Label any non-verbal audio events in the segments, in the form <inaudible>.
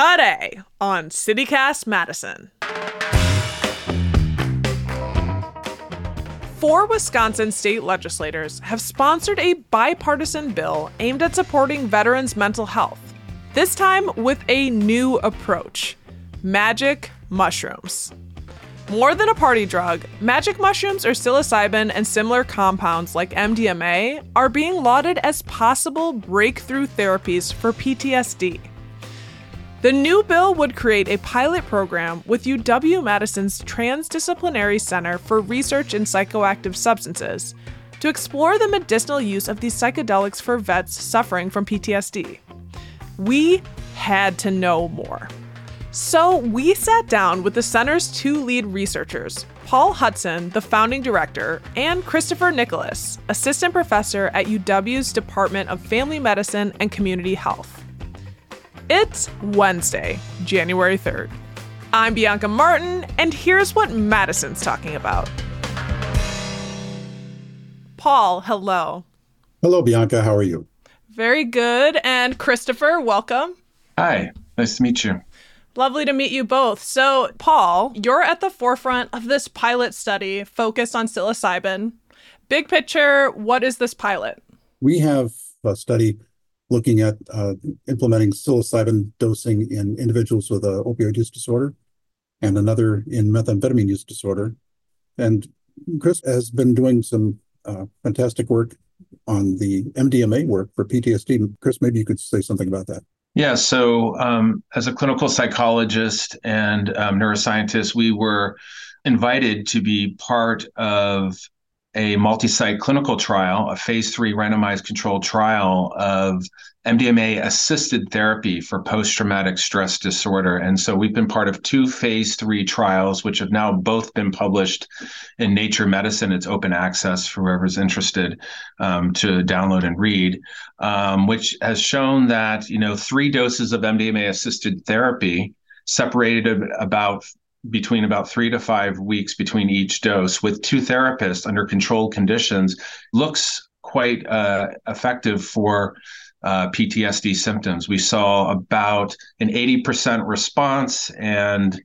today on CityCast Madison. Four Wisconsin state legislators have sponsored a bipartisan bill aimed at supporting veterans' mental health, this time with a new approach magic mushrooms. More than a party drug, magic mushrooms or psilocybin and similar compounds like MDMA are being lauded as possible breakthrough therapies for PTSD. The new bill would create a pilot program with UW Madison's Transdisciplinary Center for Research in Psychoactive Substances to explore the medicinal use of these psychedelics for vets suffering from PTSD. We had to know more. So we sat down with the center's two lead researchers, Paul Hutson, the founding director, and Christopher Nicholas, assistant professor at UW's Department of Family Medicine and Community Health. It's Wednesday, January 3rd. I'm Bianca Martin, and here's what Madison's talking about. Paul, hello. Hello, Bianca. How are you? Very good. And Christopher, welcome. Hi, nice to meet you. Lovely to meet you both. So, Paul, you're at the forefront of this pilot study focused on psilocybin. Big picture, what is this pilot? We have a study looking at uh, implementing psilocybin dosing in individuals with opioid use disorder and another in methamphetamine use disorder. And Chris has been doing some uh, fantastic work on the MDMA work for PTSD. Chris, maybe you could say something about that. Yeah. So, um, as a clinical psychologist and um, neuroscientist, we were invited to be part of a multi site clinical trial, a phase three randomized controlled trial of MDMA assisted therapy for post traumatic stress disorder. And so we've been part of two phase three trials, which have now both been published in Nature Medicine. It's open access for whoever's interested um, to download and read, um, which has shown that, you know, three doses of MDMA assisted therapy separated about between about three to five weeks between each dose with two therapists under controlled conditions looks quite uh, effective for uh, PTSD symptoms. We saw about an 80% response and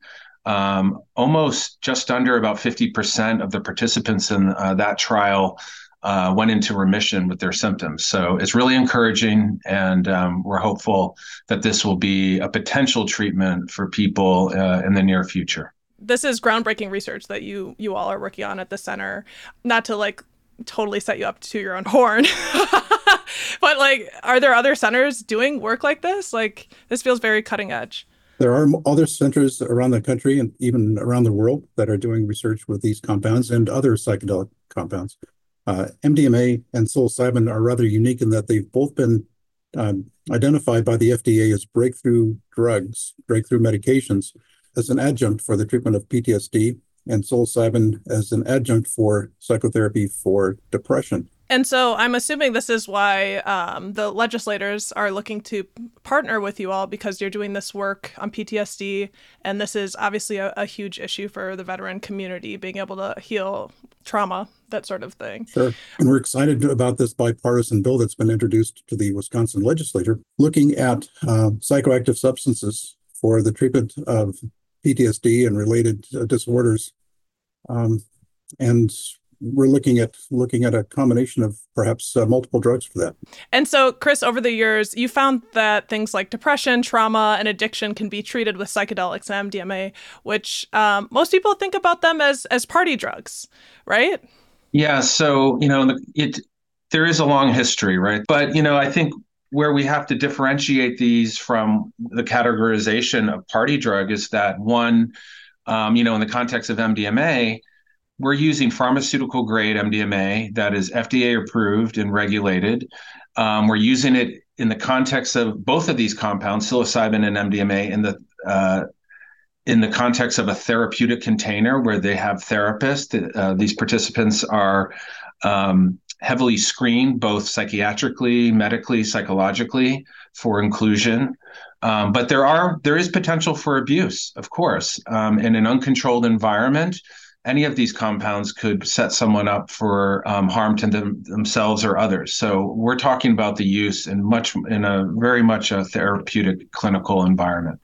um, almost just under about 50% of the participants in uh, that trial uh, went into remission with their symptoms. So it's really encouraging, and um, we're hopeful that this will be a potential treatment for people uh, in the near future. This is groundbreaking research that you you all are working on at the center. Not to like totally set you up to your own <laughs> horn. but like are there other centers doing work like this? Like this feels very cutting edge. There are other centers around the country and even around the world that are doing research with these compounds and other psychedelic compounds. Uh, MDMA and psilocybin are rather unique in that they've both been um, identified by the FDA as breakthrough drugs, breakthrough medications, as an adjunct for the treatment of PTSD, and psilocybin as an adjunct for psychotherapy for depression. And so I'm assuming this is why um, the legislators are looking to partner with you all because you're doing this work on PTSD. And this is obviously a, a, huge issue for the veteran community, being able to heal trauma, that sort of thing. Sure. And we're excited about this bipartisan bill that's been introduced to the Wisconsin legislature looking at uh, psychoactive substances for the treatment of PTSD and related uh, disorders. Um, and we're looking at looking at a combination of perhaps uh, multiple drugs for that. And so, Chris, over the years, you found that things like depression, trauma, and addiction can be treated with psychedelics and MDMA, which um, most people think about them as as party drugs, right? Yeah. So you know, it there is a long history, right? But you know, I think where we have to differentiate these from the categorization of party drug is that one, um, you know, in the context of MDMA we're using pharmaceutical grade MDMA that is FDA approved and regulated. Um, we're using it in the context of both of these compounds, psilocybin and MDMA, in the uh, in the context of a therapeutic container where they have therapists. Uh, these participants are um, heavily screened, both psychiatrically, medically, psychologically, for inclusion. Um, but there are there is potential for abuse, of course, um, in an uncontrolled environment any of these compounds could set someone up for um, harm to them, themselves or others. So we're talking about the use in much in a very much a therapeutic clinical environment.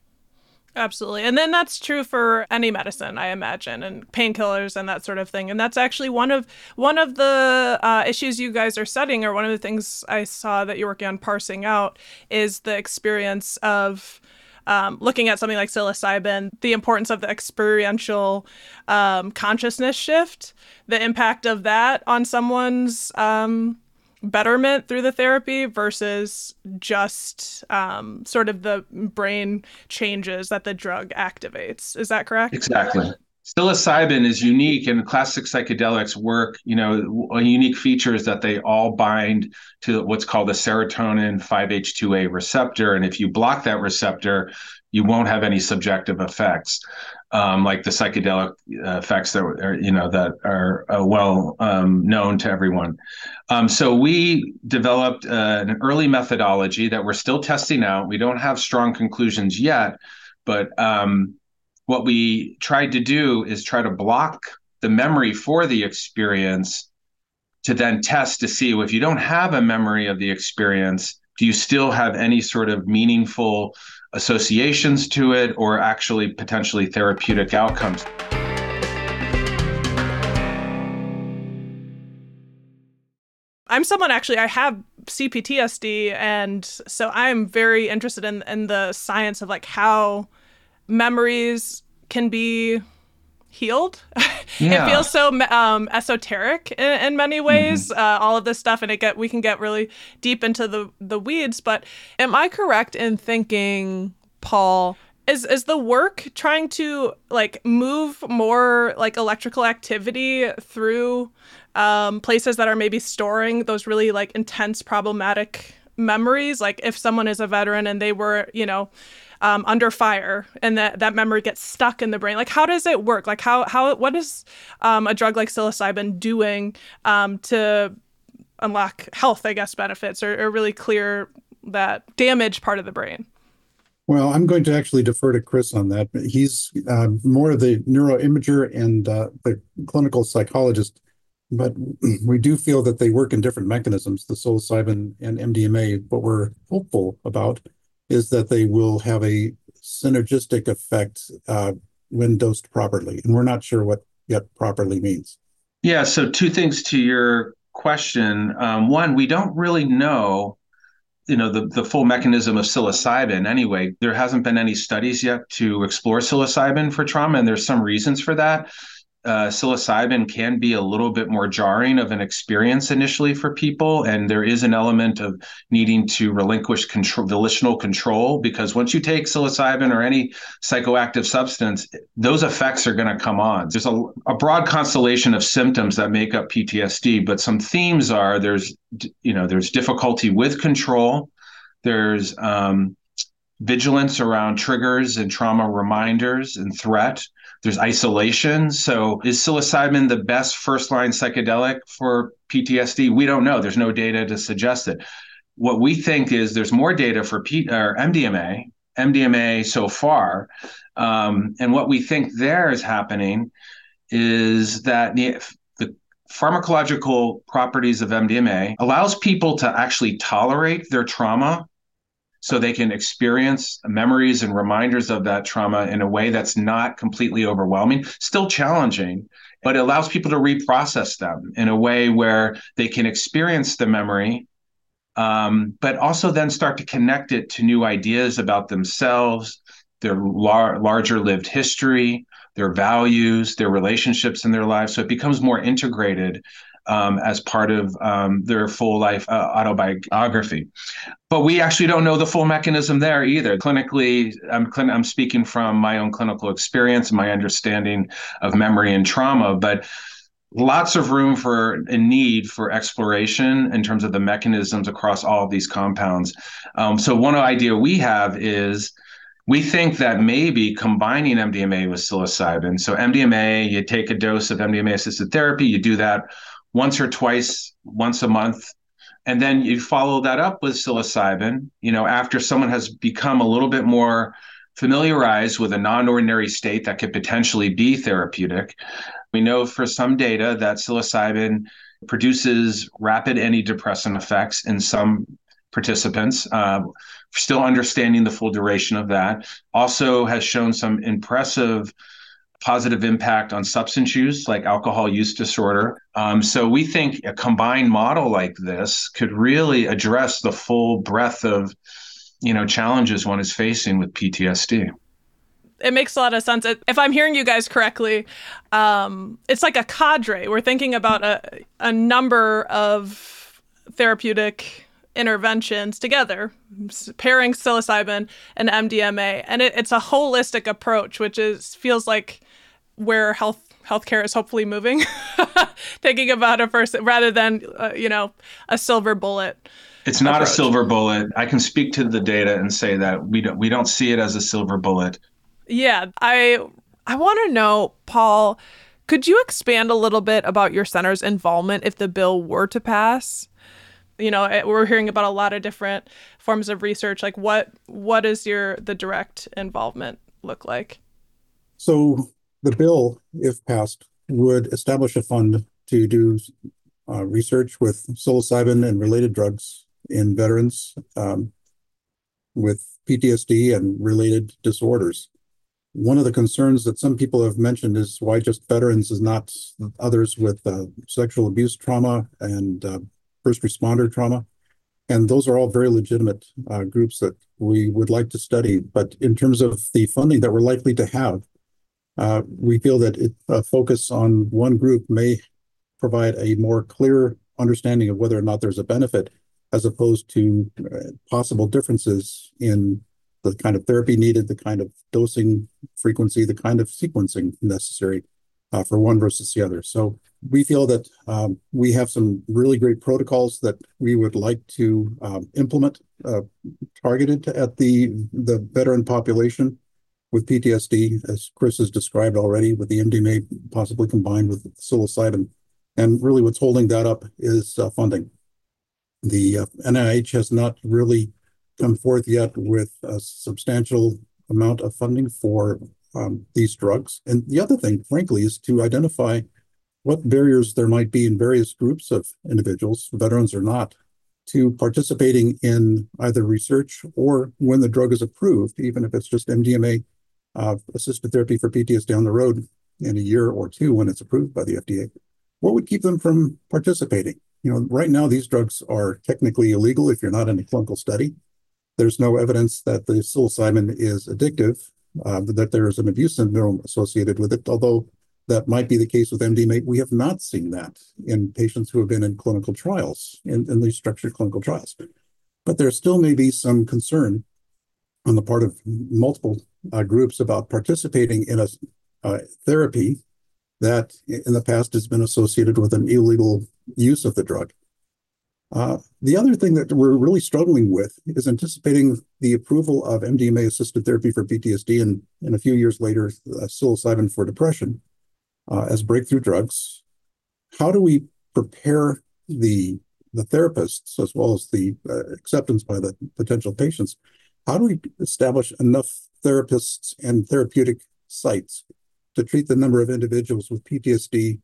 Absolutely. And then that's true for any medicine, I imagine, and painkillers and that sort of thing. And that's actually one of one of the uh, issues you guys are studying, or one of the things I saw that you're working on parsing out is the experience of um, looking at something like psilocybin, the importance of the experiential um, consciousness shift, the impact of that on someone's um, betterment through the therapy versus just um, sort of the brain changes that the drug activates. Is that correct? Exactly. Psilocybin is unique and classic psychedelics work, you know, a unique feature is that they all bind to what's called the serotonin 5-HT2A receptor. And if you block that receptor, you won't have any subjective effects um, like the psychedelic uh, effects that are you know that are uh, well um, known to everyone. Um, so we developed uh, an early methodology that we're still testing out. We don't have strong conclusions yet, but um, what we tried to do is try to block the memory for the experience to then test to see if you don't have a memory of the experience do you still have any sort of meaningful associations to it or actually potentially therapeutic outcomes. I'm someone actually I have CPTSD and so I'm very interested in in the science of like how memories can be healed. <laughs> Yeah. it feels so um, esoteric in, in, many ways. Mm-hmm. Uh, all of this stuff, and it get we can get really deep into the the weeds. But am I correct in thinking, Paul? Is is the work trying to like move more like electrical activity through um, places that are maybe storing those really like intense problematic memories? Like if someone is a veteran and they were, you know, um, under fire and that that memory gets stuck in the brain like how does it work like how how what is um, a drug like psilocybin doing um, to unlock health i guess benefits or, or really clear that damaged part of the brain well, I'm going to actually defer to Chris on that. He's uh, more of the neuroimager and uh, the clinical psychologist, but <clears throat> we do feel that they work in different mechanisms, the psilocybin and MDMA. What we're hopeful about is that they will have a synergistic effect uh, when dosed properly. And we're not sure what yet properly means. Yeah. So, two things to your question. Um, one, we don't really know you know the, the full mechanism of psilocybin anyway there hasn't been any studies yet to explore psilocybin for trauma and there's some reasons for that uh, psilocybin can be a little bit more jarring of an experience initially for people. And there is an element of needing to relinquish control, volitional control, because once you take psilocybin or any psychoactive substance, those effects are going to come on. There's a, a broad constellation of symptoms that make up PTSD, but some themes are there's, you know, there's difficulty with control. There's um, vigilance around triggers and trauma reminders and threat. There's isolation. So, is psilocybin the best first line psychedelic for PTSD? We don't know. There's no data to suggest it. What we think is there's more data for P- or MDMA, MDMA so far. Um, and what we think there is happening is that the, the pharmacological properties of MDMA allows people to actually tolerate their trauma so they can experience memories and reminders of that trauma in a way that's not completely overwhelming, still challenging, but it allows people to reprocess them in a way where they can experience the memory, um, but also then start to connect it to new ideas about themselves, their lar- larger lived history, their values, their relationships in their lives. So it becomes more integrated um, as part of um, their full life uh, autobiography. But we actually don't know the full mechanism there either. Clinically, I'm, cl- I'm speaking from my own clinical experience and my understanding of memory and trauma, but lots of room for a need for exploration in terms of the mechanisms across all of these compounds. Um, so one idea we have is we think that maybe combining MDMA with psilocybin. So MDMA, you take a dose of MDMA assisted therapy, you do that once or twice, once a month. And then you follow that up with psilocybin, you know, after someone has become a little bit more familiarized with a non-ordinary state that could potentially be therapeutic. We know for some data that psilocybin produces rapid antidepressant effects in some participants. Uh, still understanding the full duration of that. Also has shown some impressive positive impact on substance use, like alcohol use disorder. Um, so we think a combined model like this could really address the full breadth of, you know, challenges one is facing with PTSD. It makes a lot of sense. If I'm hearing you guys correctly, um, it's like a cadre. We're thinking about a, a number of therapeutic interventions together, pairing psilocybin and MDMA, and it, it's a holistic approach, which is feels like where health healthcare is hopefully moving. <laughs> Thinking about a first rather than uh, you know a silver bullet. It's not approach. a silver bullet. I can speak to the data and say that we don't we don't see it as a silver bullet. Yeah, I I want to know, Paul. Could you expand a little bit about your center's involvement if the bill were to pass? You know, eh, we're hearing about a lot of different forms of research. Like, what what is your the direct involvement look like? So the bill, if passed, would establish a fund to do uh, research with psilocybin and related drugs in veterans um, with PTSD and related disorders. One of the concerns that some people have mentioned is why just veterans is not others with uh, sexual abuse trauma and uh, first responder trauma. And those are all very legitimate uh, groups that we would like to study. But in terms of the funding that we're likely to have, we feel that a focus on one group may provide a more clear understanding of whether or not there's a benefit as opposed to uh, possible differences in the kind of therapy needed, the kind of dosing frequency, the kind of sequencing necessary uh, for one versus the other. So we feel that um, we have some really great protocols that we would like to um, implement uh, targeted at the the veteran population with PTSD, as Chris has described already, with the MDMA possibly combined with psilocybin. And really what's holding that up is uh, funding. The uh, NIH has not really come forth yet with a substantial amount of funding for um, these drugs. And the other thing, frankly, is to identify what barriers there might be in various groups of individuals, veterans or not, to participating in either research or when the drug is approved, even if it's just MDMA uh, assisted therapy for PTSD down the road in a year or two when it's approved by the FDA, what would keep them from participating? You know, right now these drugs are technically illegal if you're not in a clinical study. There's no evidence that the psilocybin is addictive, uh, that there is an abuse syndrome associated with it, although that might be the case with MDMA. We have not seen that in patients who have been in clinical trials, in, in these structured clinical trials. But there still may be some concern on the part of multiple uh, groups about participating in a uh, therapy that in the past has been associated with an illegal use of the drug. Uh, the other thing that we're really struggling with is anticipating the approval of MDMA assisted therapy for PTSD and, and a few years later, uh, psilocybin for depression uh, as breakthrough drugs. How do we prepare the, the therapists as well as the uh, acceptance by the potential patients how do we establish enough therapists and therapeutic sites to treat the number of individuals with PTSD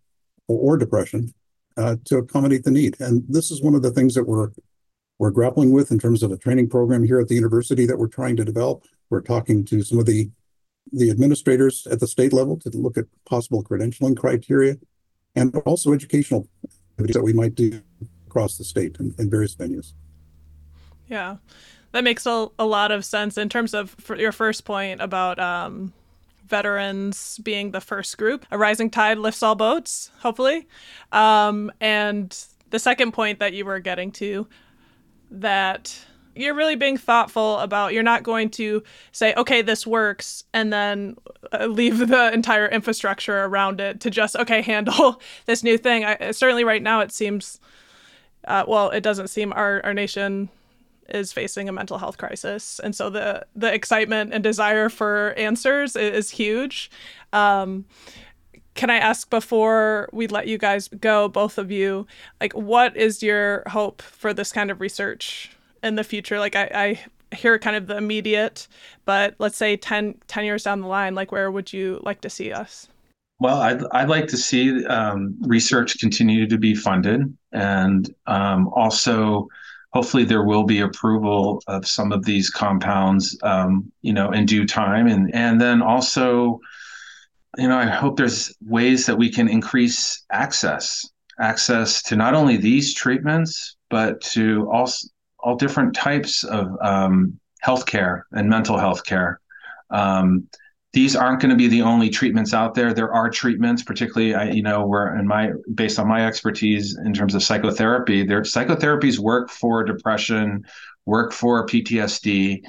or, or depression uh, to accommodate the need? And this is one of the things that we're we're grappling with in terms of a training program here at the university that we're trying to develop. We're talking to some of the the administrators at the state level to look at possible credentialing criteria and also educational activities that we might do across the state in, in various venues. Yeah that makes a, a lot of sense in terms of your first point about um, veterans being the first group. A rising tide lifts all boats, hopefully. Um, and the second point that you were getting to, that you're really being thoughtful about you're not going to say okay this works and then uh, leave the entire infrastructure around it to just okay handle <laughs> this new thing I, certainly right now it seems uh, well it doesn't seem our, our nation is facing a mental health crisis, and so the the excitement and desire for answers is, huge. Um, can I ask before we let you guys go, both of you, like what is your hope for this kind of research in the future? Like I, I hear kind of the immediate, but let's say 10, 10 years down the line, like where would you like to see us? Well, I'd, I'd like to see um, research continue to be funded and um, also hopefully there will be approval of some of these compounds, um, you know, in due time, and and then also, you know, I hope there's ways that we can increase access access to not only these treatments but to all all different types of um, healthcare and mental health care. Um, these aren't going to be the only treatments out there. There are treatments, particularly, I, you know, where in my based on my expertise in terms of psychotherapy, there psychotherapies work for depression, work for PTSD.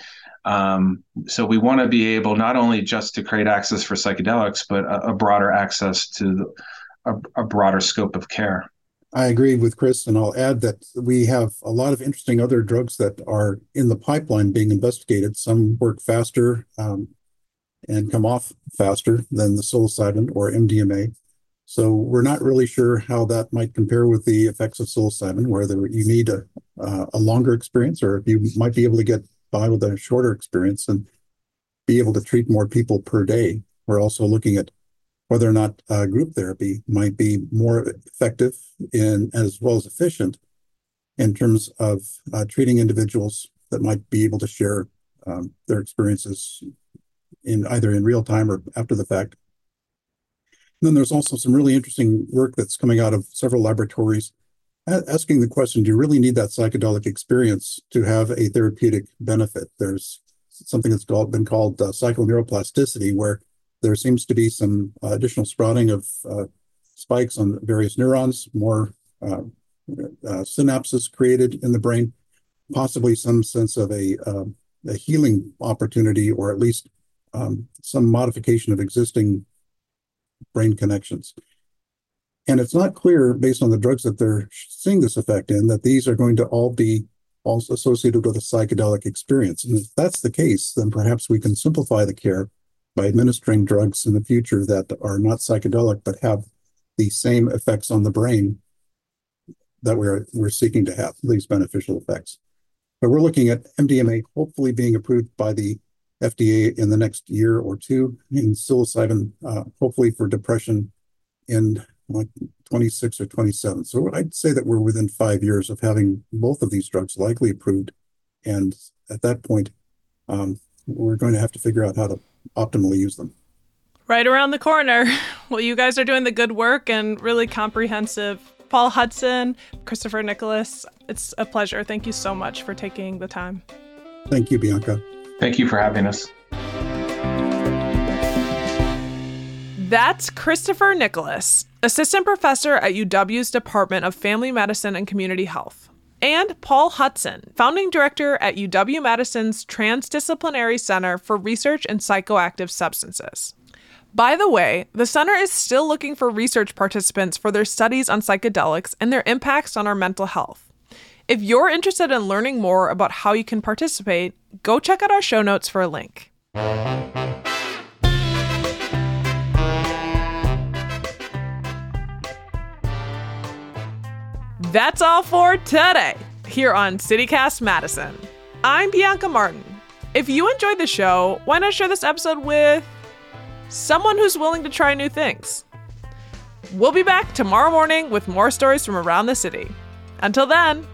Um, so we want to be able not only just to create access for psychedelics, but a, a broader access to the, a, a broader scope of care. I agree with Chris, and I'll add that we have a lot of interesting other drugs that are in the pipeline being investigated. Some work faster um, and come off faster than the psilocybin or MDMA. So we're not really sure how that might compare with the effects of psilocybin, where there, you need a, uh, a longer experience, or if you might be able to get by with a shorter experience and be able to treat more people per day. We're also looking at whether or not uh, group therapy might be more effective in as well as efficient in terms of uh, treating individuals that might be able to share um, their experiences in either in real time or after the fact. And then there's also some really interesting work that's coming out of several laboratories asking the question, do you really need that psychedelic experience to have a therapeutic benefit? There's something that's called, been called uh, psychoneuroplasticity, where there seems to be some uh, additional sprouting of uh, spikes on various neurons, more uh, uh, synapses created in the brain, possibly some sense of a, um, a healing opportunity, or at least um, some modification of existing brain connections. And it's not clear, based on the drugs that they're seeing this effect in, that these are going to all be also associated with a psychedelic experience. And if that's the case, then perhaps we can simplify the care by administering drugs in the future that are not psychedelic but have the same effects on the brain that we're we're seeking to have these beneficial effects. But we're looking at MDMA hopefully being approved by the FDA in the next year or two, and psilocybin uh, hopefully for depression in like 26 or 27. So I'd say that we're within five years of having both of these drugs likely approved, and at that point, um, we're going to have to figure out how to optimally use them. Right around the corner. Well, you guys are doing the good work and really comprehensive. Paul Hutson, Christopher Nicholas, it's a pleasure. Thank you so much for taking the time. Thank you, Bianca. Thank you for having us. That's Christopher Nicholas, assistant professor at UW's Department of Family Medicine and Community Health and Paul Hutson, founding director at UW Madison's Transdisciplinary Center for Research in Psychoactive Substances. By the way, the center is still looking for research participants for their studies on psychedelics and their impacts on our mental health. If you're interested in learning more about how you can participate, go check out our show notes for a link. That's all for today here on CityCast Madison. I'm Bianca Martin. If you enjoyed the show, why not share this episode with someone who's willing to try new things? We'll be back tomorrow morning with more stories from around the city. Until then,